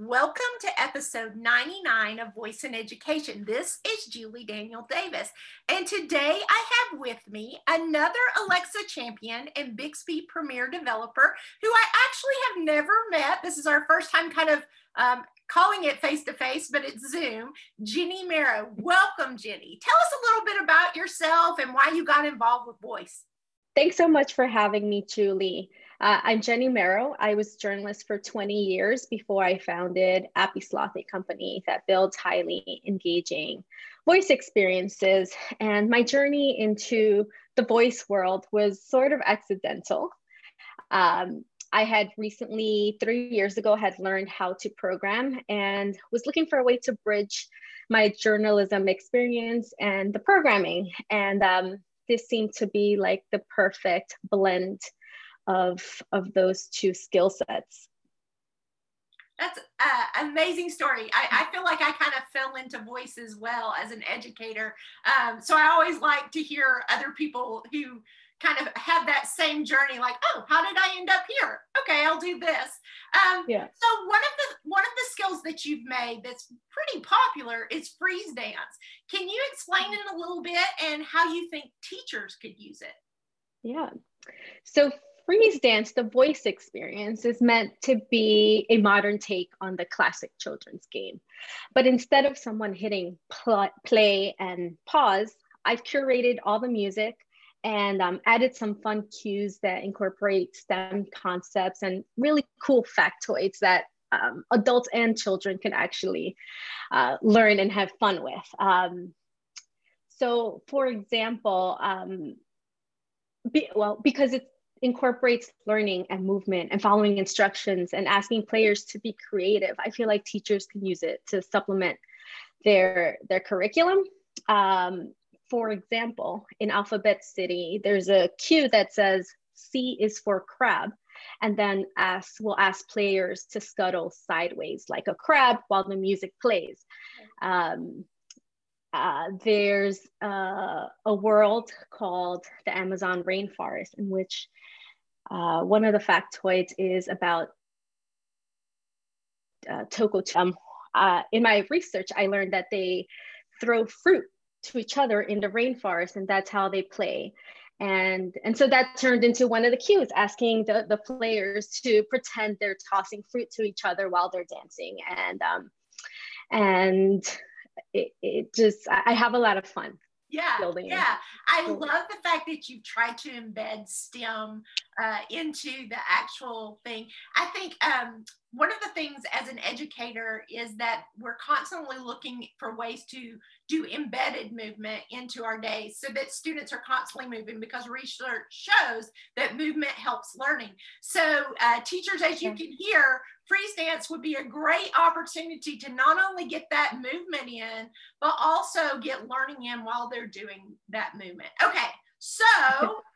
Welcome to episode 99 of Voice in Education. This is Julie Daniel Davis, and today I have with me another Alexa champion and Bixby Premier developer who I actually have never met. This is our first time kind of um, calling it face to face, but it's Zoom. Jenny Mero. Welcome, Jenny. Tell us a little bit about yourself and why you got involved with voice. Thanks so much for having me, Julie. Uh, I'm Jenny Mero. I was a journalist for 20 years before I founded Appy Sloth, a company that builds highly engaging voice experiences. And my journey into the voice world was sort of accidental. Um, I had recently, three years ago, had learned how to program and was looking for a way to bridge my journalism experience and the programming. And um, this seemed to be like the perfect blend of of those two skill sets that's an amazing story. I, I, feel like I kind of fell into voice as well as an educator. Um, so I always like to hear other people who kind of have that same journey, like, oh, how did I end up here? Okay, I'll do this. Um, yeah. So one of the one of the skills that you've made that's pretty popular is freeze dance. Can you explain it a little bit and how you think teachers could use it? Yeah. So freeze dance, the voice experience, is meant to be a modern take on the classic children's game. But instead of someone hitting pl- play and pause, I've curated all the music and um, added some fun cues that incorporate STEM concepts and really cool factoids that um, adults and children can actually uh, learn and have fun with. Um, so, for example, um, be, well, because it's incorporates learning and movement and following instructions and asking players to be creative. I feel like teachers can use it to supplement their their curriculum. Um, for example, in Alphabet City, there's a cue that says C is for crab, and then ask will ask players to scuttle sideways like a crab while the music plays. Um, uh, there's uh, a world called the Amazon rainforest in which uh, one of the factoids is about uh, toucans. Uh, in my research, I learned that they throw fruit to each other in the rainforest, and that's how they play. And, and so that turned into one of the cues, asking the, the players to pretend they're tossing fruit to each other while they're dancing. And, um, and it, it just, I have a lot of fun yeah building yeah. I love the fact that you've tried to embed stem uh, into the actual thing. I think um, one of the things as an educator is that we're constantly looking for ways to do embedded movement into our days so that students are constantly moving because research shows that movement helps learning. So uh, teachers as you can hear freeze dance would be a great opportunity to not only get that movement in, but also get learning in while they're doing that movement. Okay, so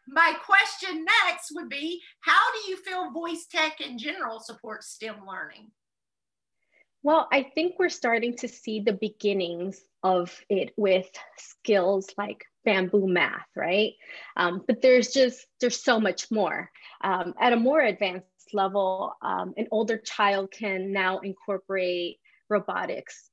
my question next would be how do you feel voice tech in general supports STEM learning? Well, I think we're starting to see the beginnings of it with skills like bamboo math, right? Um, but there's just, there's so much more. Um, at a more advanced level, um, an older child can now incorporate robotics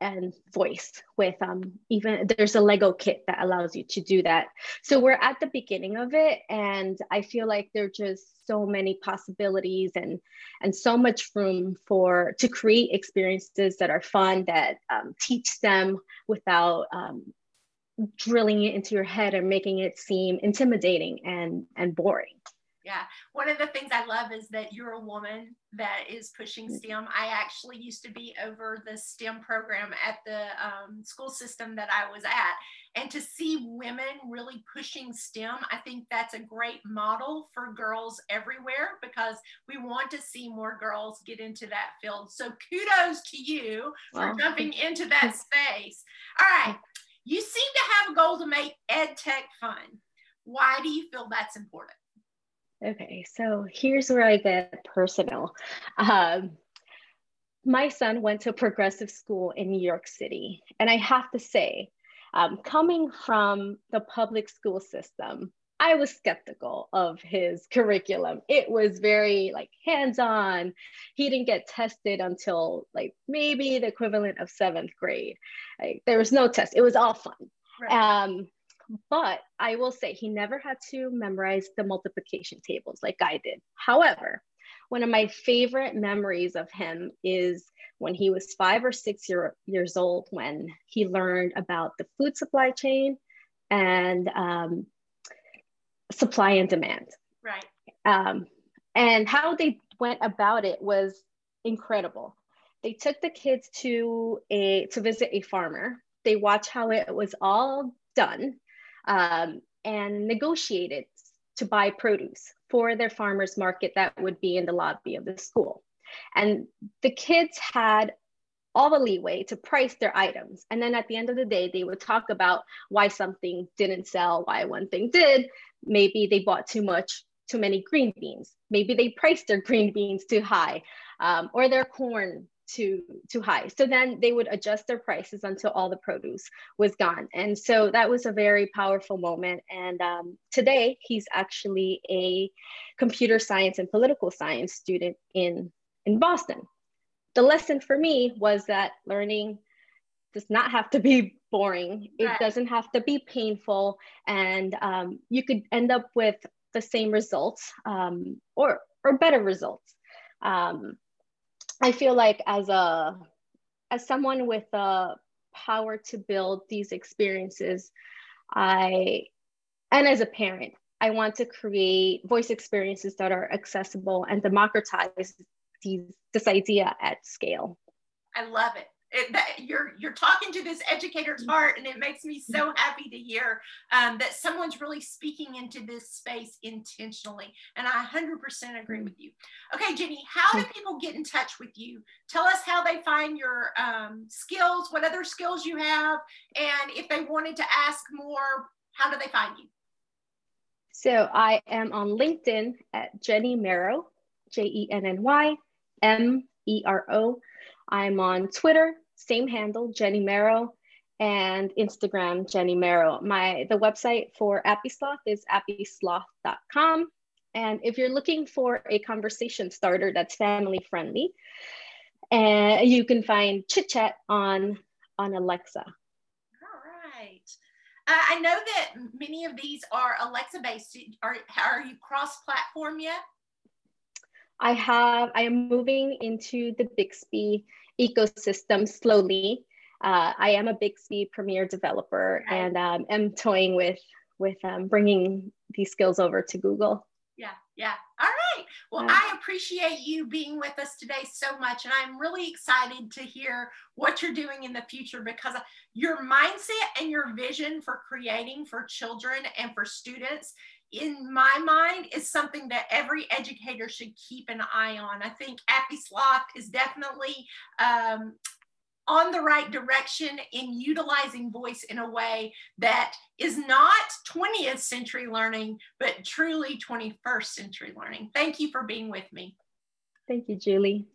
and voice with um, even there's a lego kit that allows you to do that. So we're at the beginning of it and i feel like there's just so many possibilities and and so much room for to create experiences that are fun that um, teach them without um, drilling it into your head and making it seem intimidating and and boring yeah. One of the things I love is that you're a woman that is pushing mm. STEM. I actually used to be over the STEM program at the um, school system that I was at. And to see women really pushing STEM, I think that's a great model for girls everywhere because we want to see more girls get into that field. So kudos to you for jumping into that space. All right. You seem to have a goal to make ed tech fun. Why do you feel that's important? Okay, so here's where I get personal. Um, my son went to a progressive school in New York City. And I have to say, um, coming from the public school system, I was skeptical of his curriculum. It was very like hands-on. He didn't get tested until like maybe the equivalent of seventh grade. Like, there was no test. It was all fun. Right. Um, but I will say he never had to memorize the multiplication tables like I did. However, one of my favorite memories of him is when he was five or six year, years old when he learned about the food supply chain and um, supply and demand. Right. Um, and how they went about it was incredible. They took the kids to a to visit a farmer. They watched how it was all done um, and negotiated to buy produce for their farmers market that would be in the lobby of the school. And the kids had all the leeway to price their items. And then at the end of the day, they would talk about why something didn't sell, why one thing did. Maybe they bought too much, too many green beans. Maybe they priced their green beans too high um, or their corn too too high. So then they would adjust their prices until all the produce was gone. And so that was a very powerful moment. And um, today he's actually a computer science and political science student in in boston. The lesson for me was that learning does not have to be boring. It right. doesn't have to be painful. And um, you could end up with the same results um, or or better results. Um, i feel like as a as someone with the power to build these experiences i and as a parent i want to create voice experiences that are accessible and democratize these, this idea at scale. I love it. It, that you're you're talking to this educator's heart and it makes me so happy to hear um, that someone's really speaking into this space intentionally and i 100% agree with you. Okay jenny how do people get in touch with you? Tell us how they find your um, skills what other skills you have and if they wanted to ask more how do they find you? So i am on linkedin at jenny mero j-e-n-n-y M E R O. I'm on Twitter, same handle, Jenny Mero, and Instagram, Jenny Mero. My the website for Appy Sloth is appysloth.com. And if you're looking for a conversation starter that's family friendly, and uh, you can find Chit Chat on on Alexa. All right. Uh, I know that many of these are Alexa based. Are, are you cross platform yet? I have, I am moving into the Bixby ecosystem slowly. Uh, I am a Bixby Premier developer right. and um, am toying with with um, bringing these skills over to Google. Yeah, yeah. All right. Well, yeah. I appreciate you being with us today so much. And I'm really excited to hear what you're doing in the future because your mindset and your vision for creating for children and for students in my mind is something that every educator should keep an eye on. I think Appy Sloth is definitely um, on the right direction in utilizing voice in a way that is not 20th century learning, but truly 21st century learning. Thank you for being with me. Thank you, Julie.